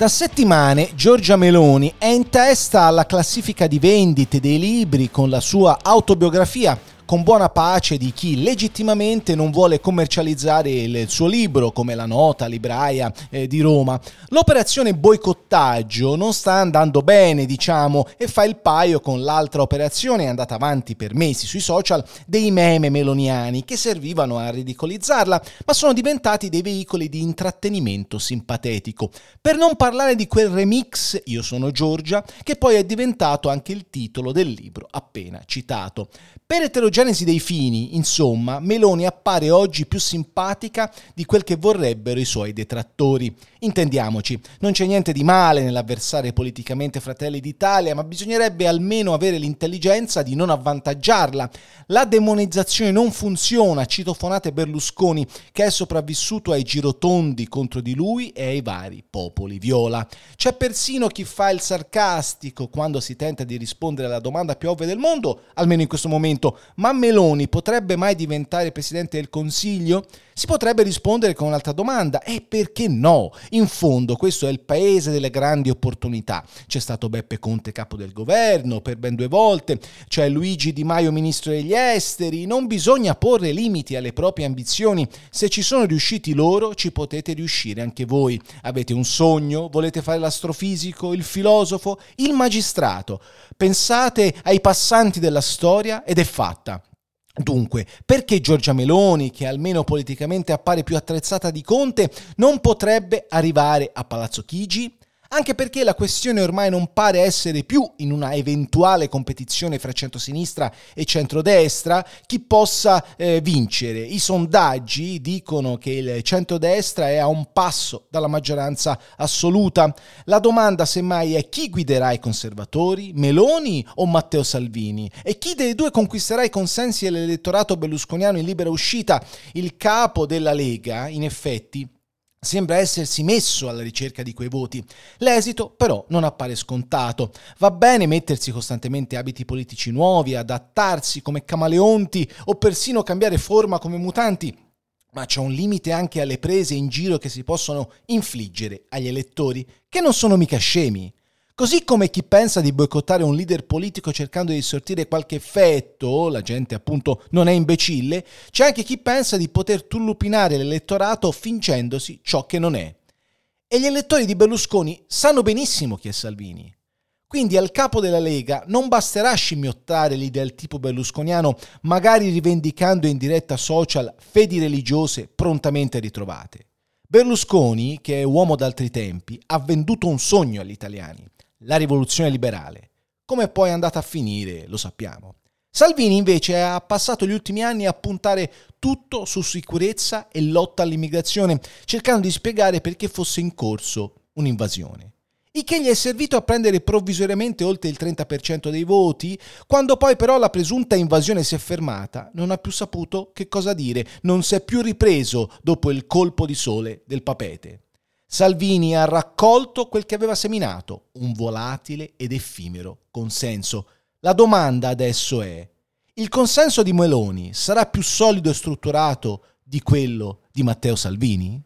Da settimane Giorgia Meloni è in testa alla classifica di vendite dei libri con la sua autobiografia con buona pace di chi legittimamente non vuole commercializzare il suo libro, come la nota libraia eh, di Roma. L'operazione boicottaggio non sta andando bene, diciamo, e fa il paio con l'altra operazione andata avanti per mesi sui social dei meme meloniani che servivano a ridicolizzarla, ma sono diventati dei veicoli di intrattenimento simpatetico. Per non parlare di quel remix Io sono Giorgia, che poi è diventato anche il titolo del libro appena citato. Per eterogenesi dei fini, insomma, Meloni appare oggi più simpatica di quel che vorrebbero i suoi detrattori. Intendiamoci, non c'è niente di male nell'avversare politicamente Fratelli d'Italia, ma bisognerebbe almeno avere l'intelligenza di non avvantaggiarla. La demonizzazione non funziona, citofonate Berlusconi, che è sopravvissuto ai girotondi contro di lui e ai vari popoli viola. C'è persino chi fa il sarcastico quando si tenta di rispondere alla domanda più ovvia del mondo, almeno in questo momento ma Meloni potrebbe mai diventare Presidente del Consiglio? Si potrebbe rispondere con un'altra domanda, e perché no? In fondo questo è il paese delle grandi opportunità. C'è stato Beppe Conte capo del governo per ben due volte, c'è Luigi Di Maio ministro degli esteri, non bisogna porre limiti alle proprie ambizioni, se ci sono riusciti loro ci potete riuscire anche voi. Avete un sogno? Volete fare l'astrofisico, il filosofo, il magistrato? Pensate ai passanti della storia ed è fatta. Dunque, perché Giorgia Meloni, che almeno politicamente appare più attrezzata di Conte, non potrebbe arrivare a Palazzo Chigi? Anche perché la questione ormai non pare essere più in una eventuale competizione fra centrosinistra e centrodestra chi possa eh, vincere. I sondaggi dicono che il centrodestra è a un passo dalla maggioranza assoluta. La domanda semmai è chi guiderà i conservatori, Meloni o Matteo Salvini? E chi dei due conquisterà i consensi dell'elettorato berlusconiano in libera uscita? Il capo della Lega, in effetti, Sembra essersi messo alla ricerca di quei voti. L'esito però non appare scontato. Va bene mettersi costantemente abiti politici nuovi, adattarsi come camaleonti o persino cambiare forma come mutanti, ma c'è un limite anche alle prese in giro che si possono infliggere agli elettori, che non sono mica scemi. Così come chi pensa di boicottare un leader politico cercando di sortire qualche effetto, la gente appunto non è imbecille, c'è anche chi pensa di poter tullupinare l'elettorato fingendosi ciò che non è. E gli elettori di Berlusconi sanno benissimo chi è Salvini. Quindi al capo della Lega non basterà scimmiottare l'idea del tipo berlusconiano, magari rivendicando in diretta social fedi religiose prontamente ritrovate. Berlusconi, che è uomo d'altri tempi, ha venduto un sogno agli italiani la rivoluzione liberale. Come poi è andata a finire, lo sappiamo. Salvini invece ha passato gli ultimi anni a puntare tutto su sicurezza e lotta all'immigrazione, cercando di spiegare perché fosse in corso un'invasione. Il che gli è servito a prendere provvisoriamente oltre il 30% dei voti, quando poi però la presunta invasione si è fermata, non ha più saputo che cosa dire, non si è più ripreso dopo il colpo di sole del papete. Salvini ha raccolto quel che aveva seminato, un volatile ed effimero consenso. La domanda adesso è, il consenso di Meloni sarà più solido e strutturato di quello di Matteo Salvini?